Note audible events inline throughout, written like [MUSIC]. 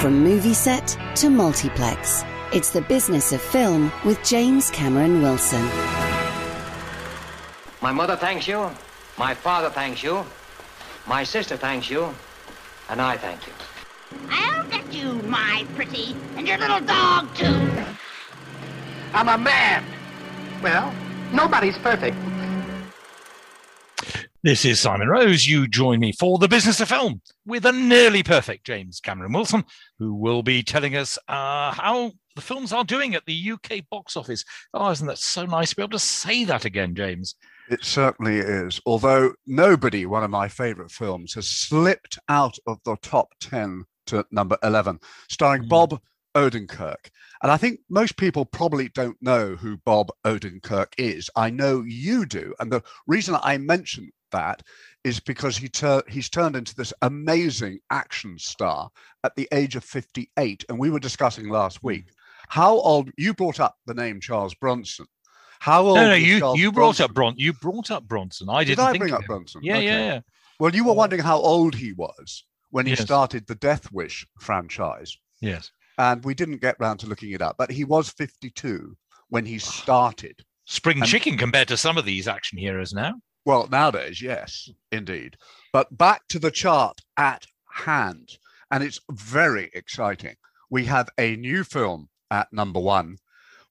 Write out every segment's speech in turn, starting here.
From movie set to multiplex, it's the business of film with James Cameron Wilson. My mother thanks you. My father thanks you. My sister thanks you. And I thank you. I'll get you, my pretty, and your little dog, too. I'm a man. Well, nobody's perfect. This is Simon Rose. You join me for the business of film with a nearly perfect James Cameron Wilson, who will be telling us uh, how the films are doing at the UK box office. Oh, isn't that so nice to be able to say that again, James? It certainly is. Although nobody, one of my favorite films, has slipped out of the top 10 to number 11, starring mm. Bob Odenkirk. And I think most people probably don't know who Bob Odenkirk is. I know you do. And the reason I mention that is because he tur- he's turned into this amazing action star at the age of 58. And we were discussing last hmm. week how old you brought up the name Charles Bronson. How old? No, no, you Charles you brought Bronson? up Bron you brought up Bronson. I didn't. Did I bring up Bronson? Yeah, okay. yeah, yeah. Well, you were wondering how old he was when he yes. started the Death Wish franchise. Yes. And we didn't get round to looking it up, but he was 52 when he [SIGHS] started. Spring and, chicken compared to some of these action heroes now. Well, nowadays, yes, indeed. But back to the chart at hand, and it's very exciting. We have a new film at number one,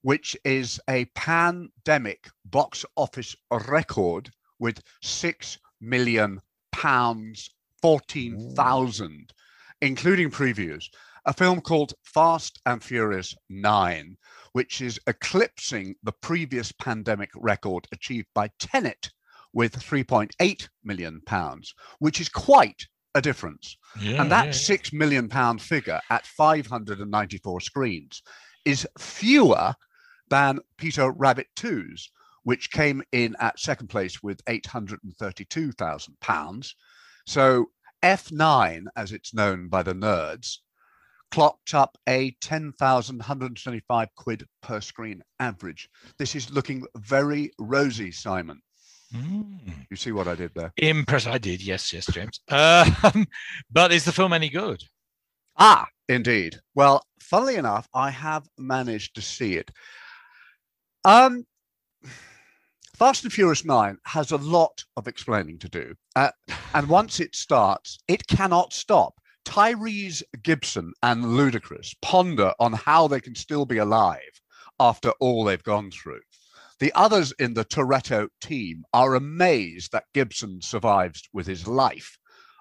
which is a pandemic box office record with six million pounds, 14,000, including previews. A film called Fast and Furious 9, which is eclipsing the previous pandemic record achieved by Tenet with 3.8 million pounds, which is quite a difference. Yeah, and that yeah, six million pound figure at 594 screens is fewer than Peter Rabbit 2's, which came in at second place with 832,000 pounds. So F9, as it's known by the nerds, clocked up a 10,125 quid per screen average. This is looking very rosy, Simon. Mm. You see what I did there? Impress. I did. Yes, yes, James. [LAUGHS] Um, but is the film any good? Ah, indeed. Well, funnily enough, I have managed to see it. Um, Fast and Furious 9 has a lot of explaining to do. Uh, and once it starts, it cannot stop. Tyrese Gibson and Ludacris ponder on how they can still be alive after all they've gone through. The others in the Toretto team are amazed that Gibson survives with his life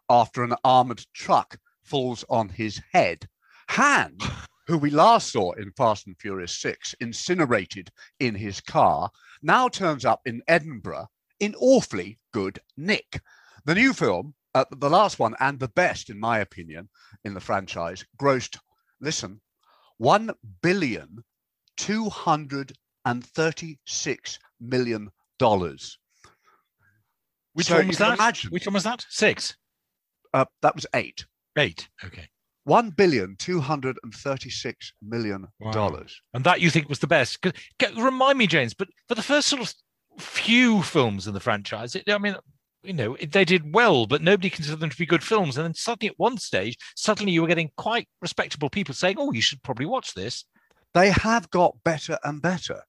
after an armored truck falls on his head. Han, [LAUGHS] who we last saw in Fast and Furious 6, incinerated in his car, now turns up in Edinburgh in awfully good nick. The new film, uh, the last one and the best, in my opinion, in the franchise, grossed, listen, 1 billion 200 and thirty-six million dollars. Which so one was that? Imagine, Which one was that? Six. Uh, that was eight. Eight. Okay. One billion two hundred and thirty-six million dollars. Wow. And that you think was the best? Remind me, James. But for the first sort of few films in the franchise, it, I mean, you know, they did well, but nobody considered them to be good films. And then suddenly, at one stage, suddenly you were getting quite respectable people saying, "Oh, you should probably watch this." They have got better and better.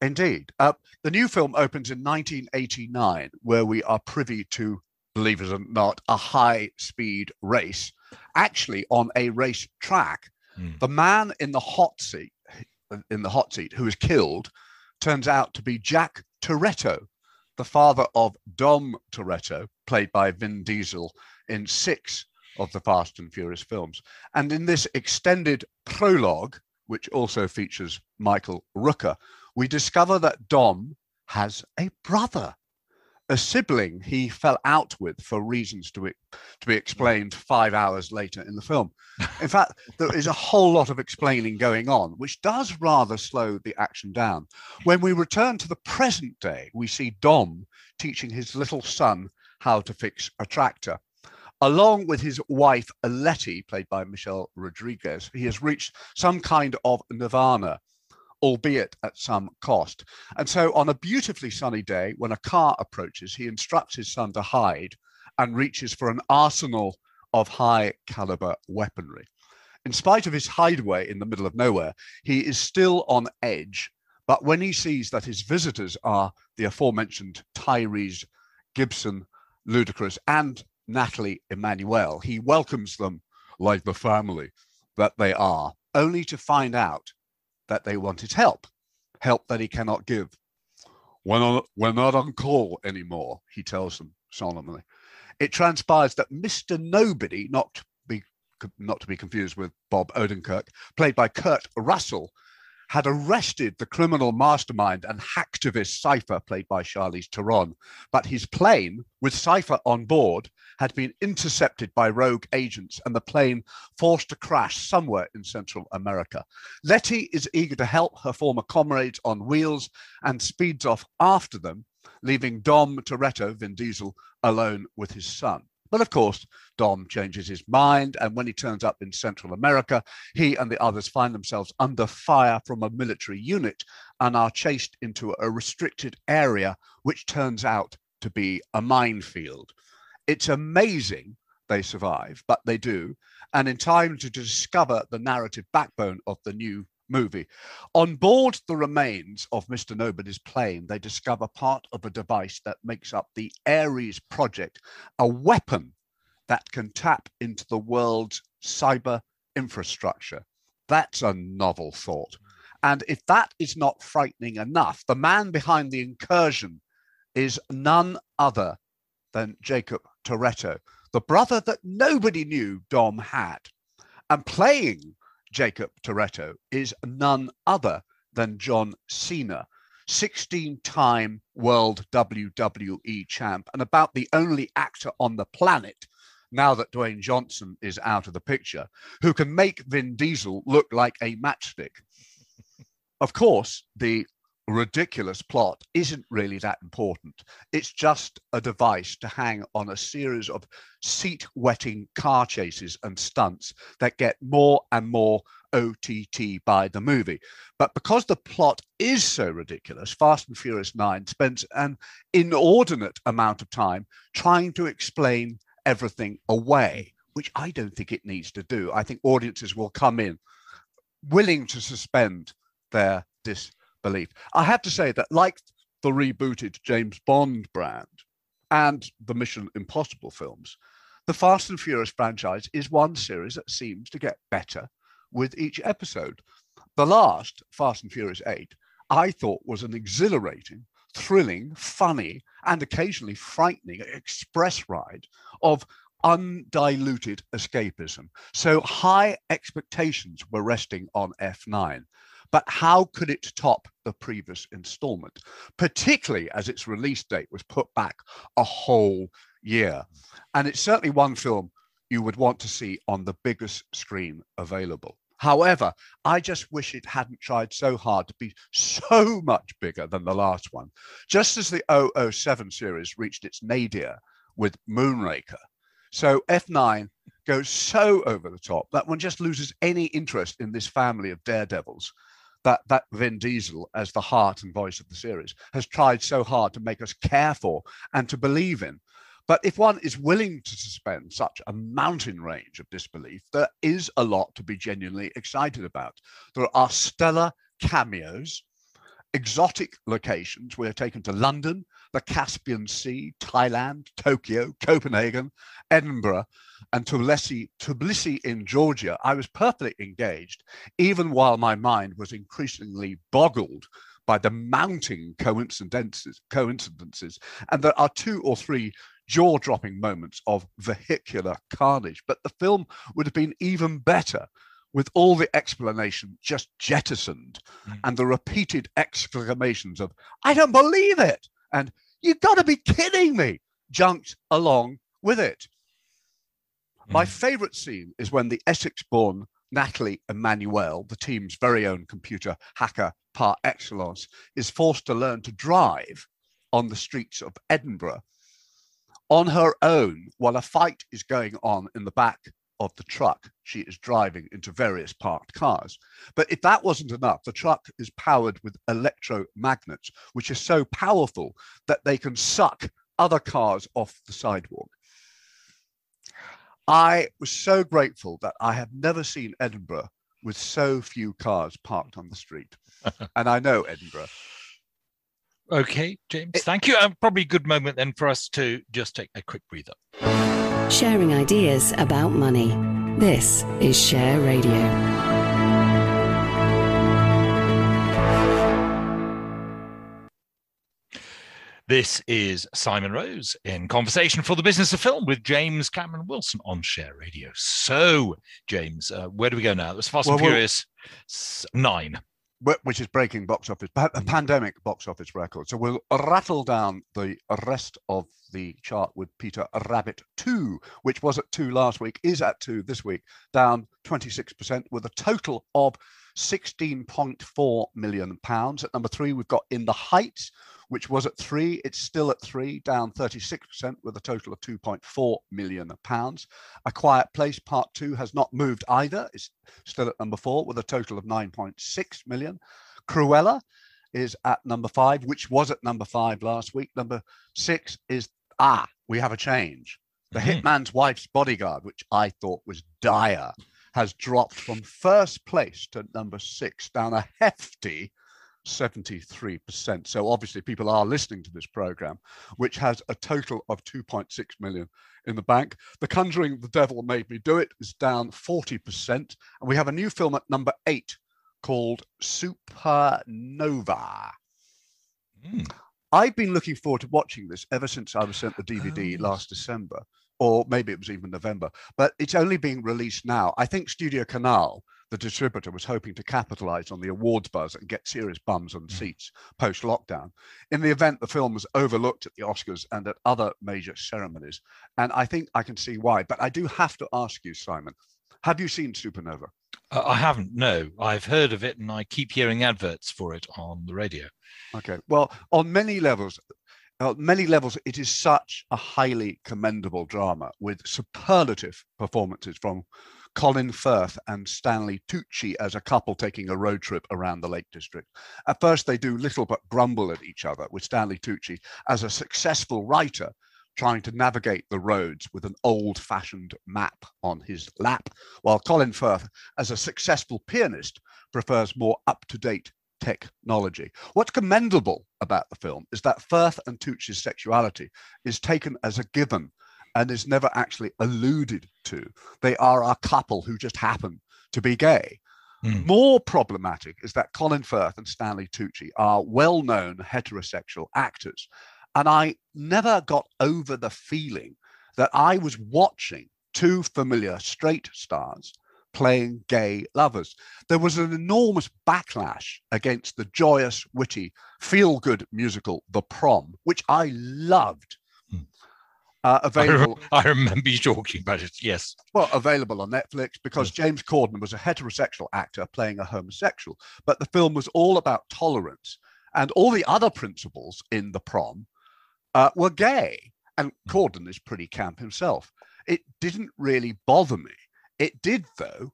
Indeed. Uh, the new film opens in 1989, where we are privy to, believe it or not, a high speed race, actually on a race track. Mm. The man in the hot seat, in the hot seat, who is killed, turns out to be Jack Toretto, the father of Dom Toretto, played by Vin Diesel in six of the Fast and Furious films. And in this extended prologue, which also features Michael Rooker, we discover that Dom has a brother, a sibling he fell out with for reasons to be, to be explained five hours later in the film. [LAUGHS] In fact, there is a whole lot of explaining going on, which does rather slow the action down. When we return to the present day, we see Dom teaching his little son how to fix a tractor. Along with his wife, Letty, played by Michelle Rodriguez, he has reached some kind of nirvana albeit at some cost. And so, on a beautifully sunny day, when a car approaches, he instructs his son to hide and reaches for an arsenal of high caliber weaponry. In spite of his hideaway in the middle of nowhere, he is still on edge. But when he sees that his visitors are the aforementioned Tyrese Gibson, Ludacris, and Nathalie Emmanuel, he welcomes them like the family that they are, only to find out that they wanted help, help that he cannot give. We're not, we're not on call anymore, he tells them solemnly. It transpires that Mr. Nobody, not be, not to be confused with Bob Odenkirk, played by Kurt Russell, had arrested the criminal mastermind and hacktivist Cypher, played by Charlize Theron. But his plane, with Cypher on board, had been intercepted by rogue agents and the plane forced to crash somewhere in Central America. Letty is eager to help her former comrades on wheels and speeds off after them, leaving Dom Toretto, Vin Diesel, alone with his son. But of course, Dom changes his mind, and when he turns up in Central America, he and the others find themselves under fire from a military unit and are chased into a restricted area, which turns out to be a minefield. It's amazing they survive, but they do, and in time to discover the narrative backbone of the new movie. On board the remains of Mr. Nobody's plane, they discover part of a device that makes up the Ares project, a weapon that can tap into the world's cyber infrastructure. That's a novel thought. And if that is not frightening enough, the man behind the incursion is none other than Jacob Toretto, the brother that nobody knew Dom had. And playing Jacob Toretto is none other than John Cena, 16 time world WWE champ, and about the only actor on the planet, now that Dwayne Johnson is out of the picture, who can make Vin Diesel look like a matchstick. of course, the ridiculous plot isn't really that important. It's just a device to hang on a series of seat wetting car chases and stunts that get more and more OTT by the movie. But because the plot is so ridiculous, Fast and Furious 9 spends an inordinate amount of time trying to explain everything away, which I don't think it needs to do. I think audiences will come in willing to suspend their dis belief. I have to say that, like the rebooted James Bond brand and the Mission Impossible films, the Fast and Furious franchise is one series that seems to get better with each episode. The last, Fast and Furious 8, I thought was an exhilarating, thrilling, funny, and occasionally frightening express ride of undiluted escapism. So high expectations were resting on F9. But how could it top the previous installment, particularly as its release date was put back a whole year? And it's certainly one film you would want to see on the biggest screen available. However, I just wish it hadn't tried so hard to be so much bigger than the last one. Just as the 007 series reached its nadir with Moonraker. So F9 goes so over the top that one just loses any interest in this family of daredevils that that Vin Diesel, as the heart and voice of the series, has tried so hard to make us care for and to believe in. But if one is willing to suspend such a mountain range of disbelief, there is a lot to be genuinely excited about. There are stellar cameos, exotic locations. We are taken to London, the Caspian Sea, Thailand, Tokyo, Copenhagen, Edinburgh, and Tbilisi, Tbilisi in Georgia. I was perfectly engaged, even while my mind was increasingly boggled by the mounting coincidences, coincidences. And there are two or three jaw-dropping moments of vehicular carnage. But the film would have been even better with all the explanation just jettisoned mm. and the repeated exclamations of, I don't believe it, and you've got to be kidding me, junked along with it. Mm. My favorite scene is when the Essex born Nathalie Emmanuel, the team's very own computer hacker par excellence, is forced to learn to drive on the streets of Edinburgh on her own while a fight is going on in the back of the truck she is driving into various parked cars. But if that wasn't enough, the truck is powered with electromagnets, which is so powerful that they can suck other cars off the sidewalk. I was so grateful that I have never seen Edinburgh with so few cars parked on the street. [LAUGHS] and I know Edinburgh. Okay, James, thank you. Probably a good moment then for us to just take a quick breather. Sharing ideas about money. This is Share Radio. This is Simon Rose in conversation for the business of film with James Cameron Wilson on Share Radio. So, James, uh, where do we go now? It was Fast Well, and Furious s- nine. Wh- which is breaking box office, a mm. pandemic box office record. So we'll rattle down the rest of the chart with Peter Rabbit 2, which was at 2 last week, is at 2 this week, down 26% with a total of 16.4 million pounds. At number 3 we've got In the Heights, which was at 3, it's still at 3, down 36% with a total of 2.4 million pounds. A Quiet Place Part 2 has not moved either. It's still at number 4 with a total of 9.6 million. Cruella is at number 5, which was at number 5 last week. Number 6 is ah, we have a change. The Mhm. Hitman's Wife's Bodyguard, which I thought was dire, has dropped from first place to number 6 down a hefty 73%. So obviously people are listening to this program, which has a total of 2.6 million in the bank. The Conjuring, The Devil Made Me Do It is down 40%. And we have a new film at number eight called Supernova. Mm. I've been looking forward to watching this ever since I was sent the DVD Oh, last December, or maybe it was even November, but it's only being released now. I think Studio Canal, the distributor, was hoping to capitalize on the awards buzz and get serious bums on Mm. seats post lockdown. In the event, the film was overlooked at the Oscars and at other major ceremonies. And I think I can see why. But I do have to ask you, Simon, have you seen Supernova? Uh, I haven't. No, I've heard of it, and I keep hearing adverts for it on the radio. Okay. Well, on many levels, on many levels, it is such a highly commendable drama with superlative performances from Colin Firth and Stanley Tucci as a couple taking a road trip around the Lake District. At first, they do little but grumble at each other, with Stanley Tucci as a successful writer trying to navigate the roads with an old fashioned map on his lap, while Colin Firth, as a successful pianist, prefers more up to date technology. What's commendable about the film is that Firth and Tucci's sexuality is taken as a given and is never actually alluded to. They are a couple who just happen to be gay. Hmm. More problematic is that Colin Firth and Stanley Tucci are well known heterosexual actors. And I never got over the feeling that I was watching two familiar straight stars playing gay lovers. There was an enormous backlash against the joyous, witty, feel good musical, The Prom, which I loved. Uh, [LAUGHS] I, available rem- I remember you talking about it. Yes. well, available on Netflix because James Corden was a heterosexual actor playing a homosexual. But the film was all about tolerance, and all the other principals in the prom uh, were gay. And Corden is pretty camp himself. It didn't really bother me. It did, though,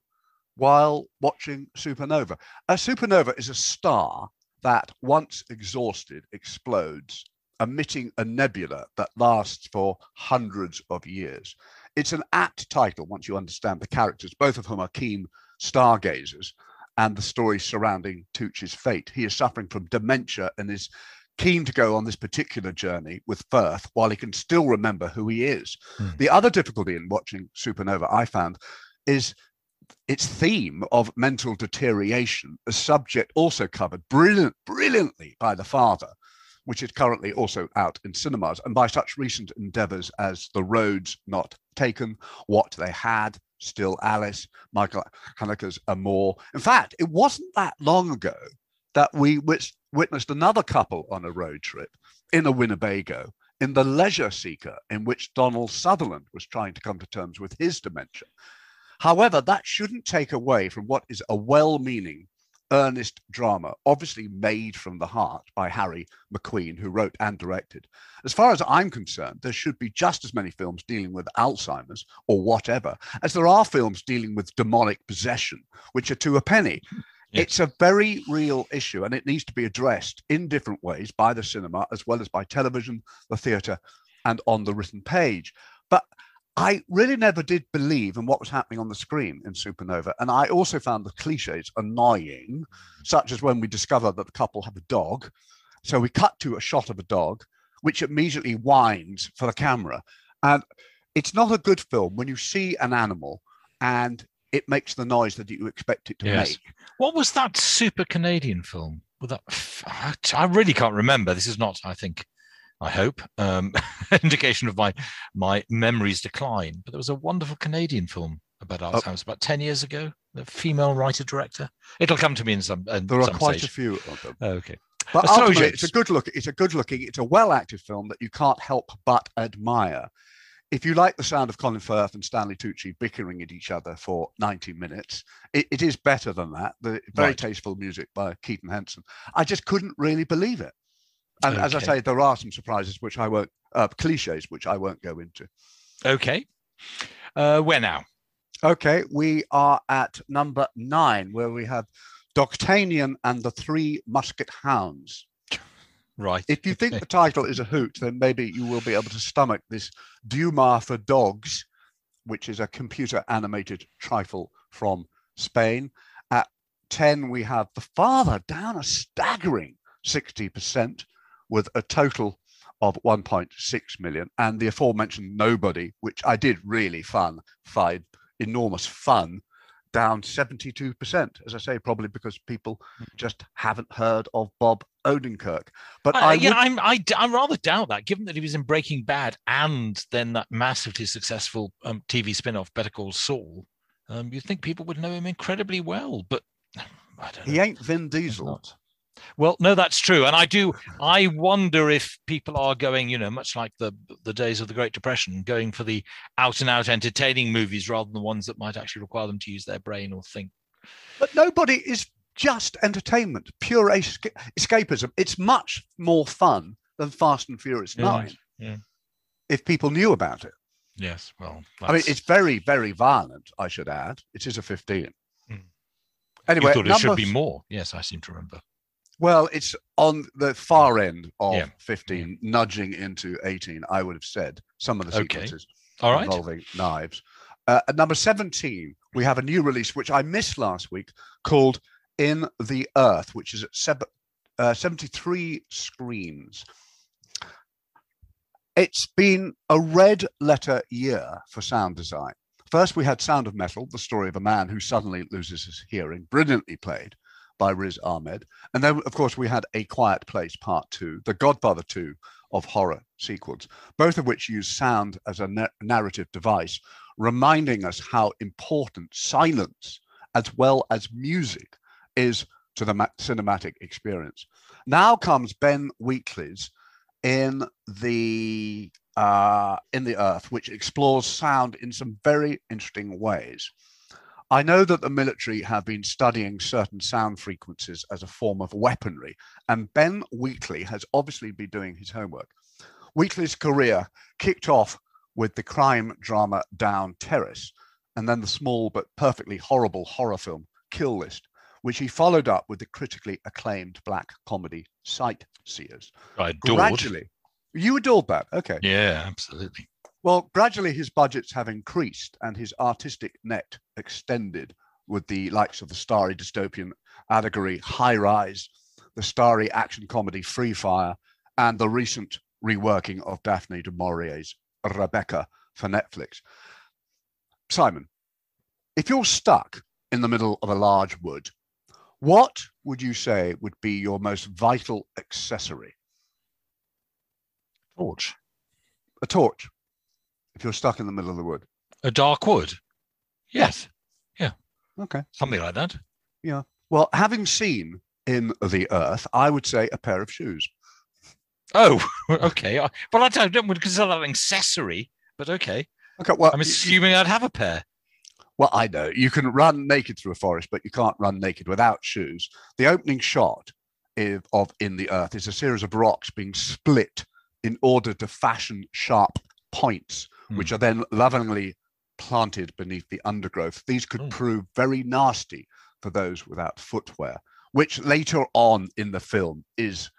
while watching Supernova. A supernova is a star that, once exhausted, explodes, emitting a nebula that lasts for hundreds of years. It's an apt title once you understand the characters, both of whom are keen stargazers, and the story surrounding Tucci's fate. He is suffering from dementia and is keen to go on this particular journey with Firth while he can still remember who he is. Hmm. The other difficulty in watching Supernova, I found, is its theme of mental deterioration, a subject also covered brilliant, brilliantly by the father, which is currently also out in cinemas, and by such recent endeavors as The Roads Not Taken, What They Had, Still Alice, Michael Haneke's Amour. In fact, it wasn't that long ago that we witnessed another couple on a road trip in a Winnebago in The Leisure Seeker, in which Donald Sutherland was trying to come to terms with his dementia. However, that shouldn't take away from what is a well meaning, earnest drama, obviously made from the heart by Harry Macqueen, who wrote and directed. As far as I'm concerned, there should be just as many films dealing with Alzheimer's or whatever as there are films dealing with demonic possession, which are to a penny. Yeah. It's a very real issue and it needs to be addressed in different ways by the cinema as well as by television, the theatre, and on the written page. But I really never did believe in what was happening on the screen in Supernova. And I also found the cliches annoying, such as when we discover that the couple have a dog. So we cut to a shot of a dog, which immediately whines for the camera. And it's not a good film when you see an animal and it makes the noise that you expect it to Yes. make. What was that super Canadian film? With that, I really can't remember. This is not, I think, I hope, um, [LAUGHS] indication of my my memory's decline. But there was a wonderful Canadian film about Oh. Alzheimer's about ten years ago. The female writer director. It'll come to me in some. In There are some quite a few of them. Okay. But ultimately, it's a good look. It's a good looking. It's a well acted film that you can't help but admire. If you like the sound of Colin Firth and Stanley Tucci bickering at each other for 90 minutes, it, it is better than that. The very Right. tasteful music by Keaton Henson. I just couldn't really believe it. And as I say, there are some surprises which I won't, uh, cliches which I won't go into. Okay. Uh, where now? Okay, we are at number nine, where we have Dogtanian and the Three Muskehounds. Right. If you think the title is a hoot, then maybe you will be able to stomach this Dumas for Dogs, which is a computer animated trifle from Spain. At 10, we have The Father down a staggering 60% with a total of 1.6 million. And the aforementioned Nobody, which I did really fun, find enormous fun, down 72%. As I say, probably because people just haven't heard of Bob Odenkirk. But I, I, yeah, would- I'm, I, I rather doubt that, given that he was in Breaking Bad and then that massively successful um, TV spin-off Better Call Saul. Um, you'd think people would know him incredibly well, but [SIGHS] I don't know. he ain't Vin Diesel. Well, no, that's true, and I do. [LAUGHS] I wonder if people are going, you know, much like the the days of the Great Depression, going for the out and out entertaining movies rather than the ones that might actually require them to use their brain or think. But nobody is just entertainment, pure escapism. It's much more fun than Fast and Furious Yeah, 9 yeah. if people knew about it. Yes, well, I mean, it's very, very violent, I should add. It is a 15. Hmm. Anyway, you thought it should be more. Yes, I seem to remember. Well, it's on the far end of Yeah, 15, nudging into 18, I would have said. Some of the Okay. sequences All right. involving knives. Uh, at number 17, we have a new release, which I missed last week, called In the Earth, which is at seb- uh, 73 screens. It's been a red letter year for sound design. First, we had Sound of Metal, the story of a man who suddenly loses his hearing, brilliantly played by Riz Ahmed. And then, of course, we had A Quiet Place Part Two, The Godfather 2 of horror sequels, both of which use sound as a na- narrative device, reminding us how important silence as well as music is to the ma- cinematic experience. Now comes Ben Wheatley's in the uh, in the Earth, which explores sound in some very interesting ways. I know that the military have been studying certain sound frequencies as a form of weaponry, and Ben Wheatley has obviously been doing his homework. Wheatley's career kicked off with the crime drama Down Terrace, and then the small but perfectly horrible horror film Kill List, which he followed up with the critically acclaimed black comedy Sightseers. I adored. Gradually, you adored that, okay. Yeah, absolutely. Well, gradually his budgets have increased and his artistic net extended with the likes of the starry dystopian allegory High Rise, the starry action comedy Free Fire, and the recent reworking of Daphne du Maurier's Rebecca for Netflix. Simon, if you're stuck in the middle of a large wood, what would you say would be your most vital accessory? Torch. A torch. If you're stuck in the middle of the wood. A dark wood. Yes, Yeah. Okay. something like that. Yeah. Well, having seen in the earth, I would say a pair of shoes. Oh, [LAUGHS] okay. Well, I don't, don't consider that an accessory, but okay. Okay. Well, I'm assuming I'd have a pair. well, I know you can run naked through a forest, but you can't run naked without shoes. The opening shot of In the Earth is a series of rocks being split in order to fashion sharp points, which hmm. are then lovingly planted beneath the undergrowth. These could Oh. prove very nasty for those without footwear, which later on in the film is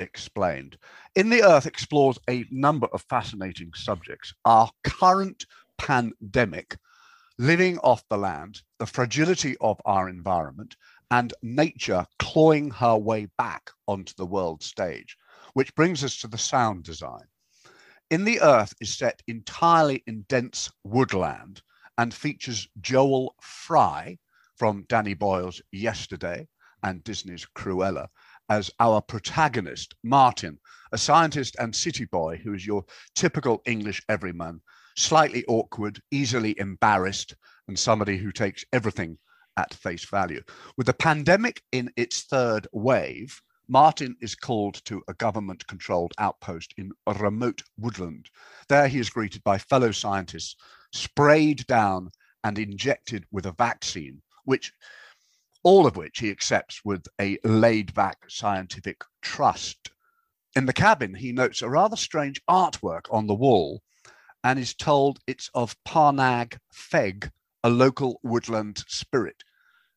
explained. In the Earth explores a number of fascinating subjects. Our current pandemic, living off the land, the fragility of our environment, and nature clawing her way back onto the world stage, which brings us to the sound design. In the Earth is set entirely in dense woodland and features Joel Fry from Danny Boyle's Yesterday and Disney's Cruella as our protagonist, Martin, a scientist and city boy who is your typical English everyman, slightly awkward, easily embarrassed, and somebody who takes everything at face value. With the pandemic in its third wave, Martin is called to a government controlled outpost in a remote woodland. There he is greeted by fellow scientists, sprayed down and injected with a vaccine, which all of which he accepts with a laid back scientific trust. In the cabin, he notes a rather strange artwork on the wall and is told it's of Parnag Fegg, a local woodland spirit.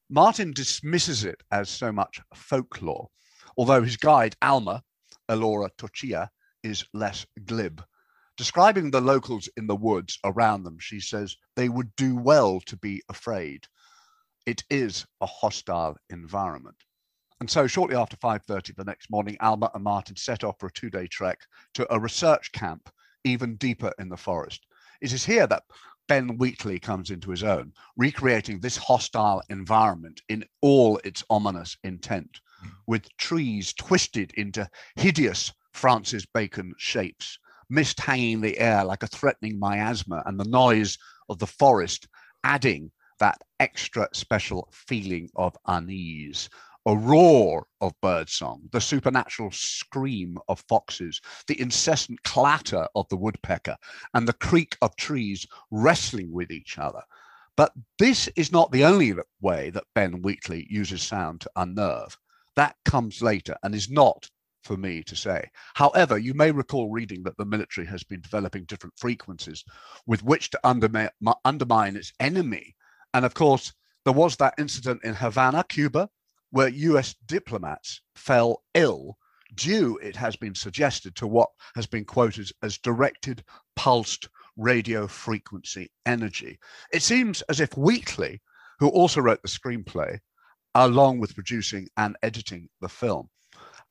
Martin dismisses it as so much folklore, although his guide, Alma, Ellora Torchia, is less glib. Describing the locals in the woods around them, she says they would do well to be afraid it is a hostile environment. And so shortly after 5:30 the next morning, Alma and Martin set off for a two-day trek to a research camp even deeper in the forest. It is here that Ben Wheatley comes into his own, recreating this hostile environment in all its ominous intent, with trees twisted into hideous Francis Bacon shapes, mist hanging the air like a threatening miasma, and the noise of the forest adding that extra special feeling of unease. A roar of birdsong, the supernatural scream of foxes, the incessant clatter of the woodpecker, and the creak of trees wrestling with each other. But this is not the only way that Ben Wheatley uses sound to unnerve. That comes later and is not for me to say. However, you may recall reading that the military has been developing different frequencies with which to undermine, undermine its enemy and of course, there was that incident in Havana, Cuba, where US diplomats fell ill due, it has been suggested, to what has been quoted as directed pulsed radio frequency energy. It seems as if Wheatley, who also wrote the screenplay, along with producing and editing the film,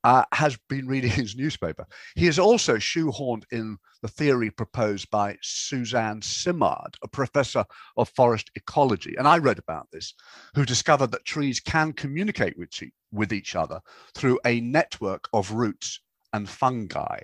uh, has been reading [LAUGHS] his newspaper. He is also shoehorned in the theory proposed by Suzanne Simard, a professor of forest ecology, and I read about this, who discovered that trees can communicate with, with each other through a network of roots and fungi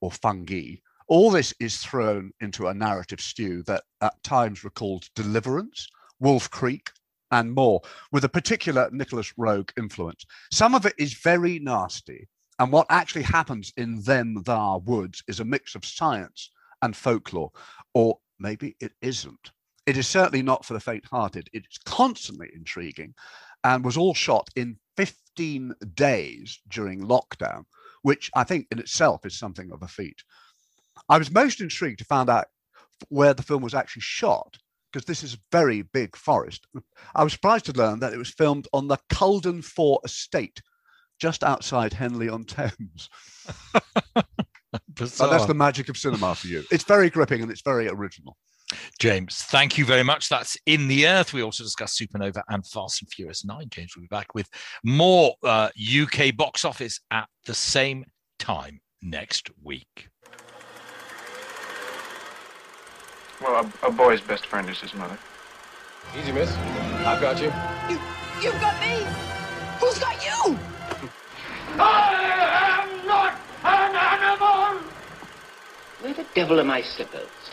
or fungi. All this is thrown into a narrative stew that at times recalls Deliverance, Wolf Creek, and more, with a particular Nicolas Roeg influence. Some of it is very nasty. And what actually happens in them thar woods is a mix of science and folklore, or maybe it isn't. It is certainly not for the faint hearted. It's constantly intriguing and was all shot in 15 days during lockdown, which I think in itself is something of a feat. I was most intrigued to find out where the film was actually shot because this is a very big forest. I was surprised to learn that it was filmed on the Culden Faw estate, just outside Henley on Thames. [LAUGHS] but that's the magic of cinema for you. It's very gripping and it's very original. James, thank you very much. That's In the Earth. We also discussed Supernova and Fast and Furious 9. James will be back with more uh, UK box office at the same time next week. Well, a, a boy's best friend is his mother. Easy, miss. I've got you. You, you've got me. Who's got you? I am not an animal. Where the devil are my slippers?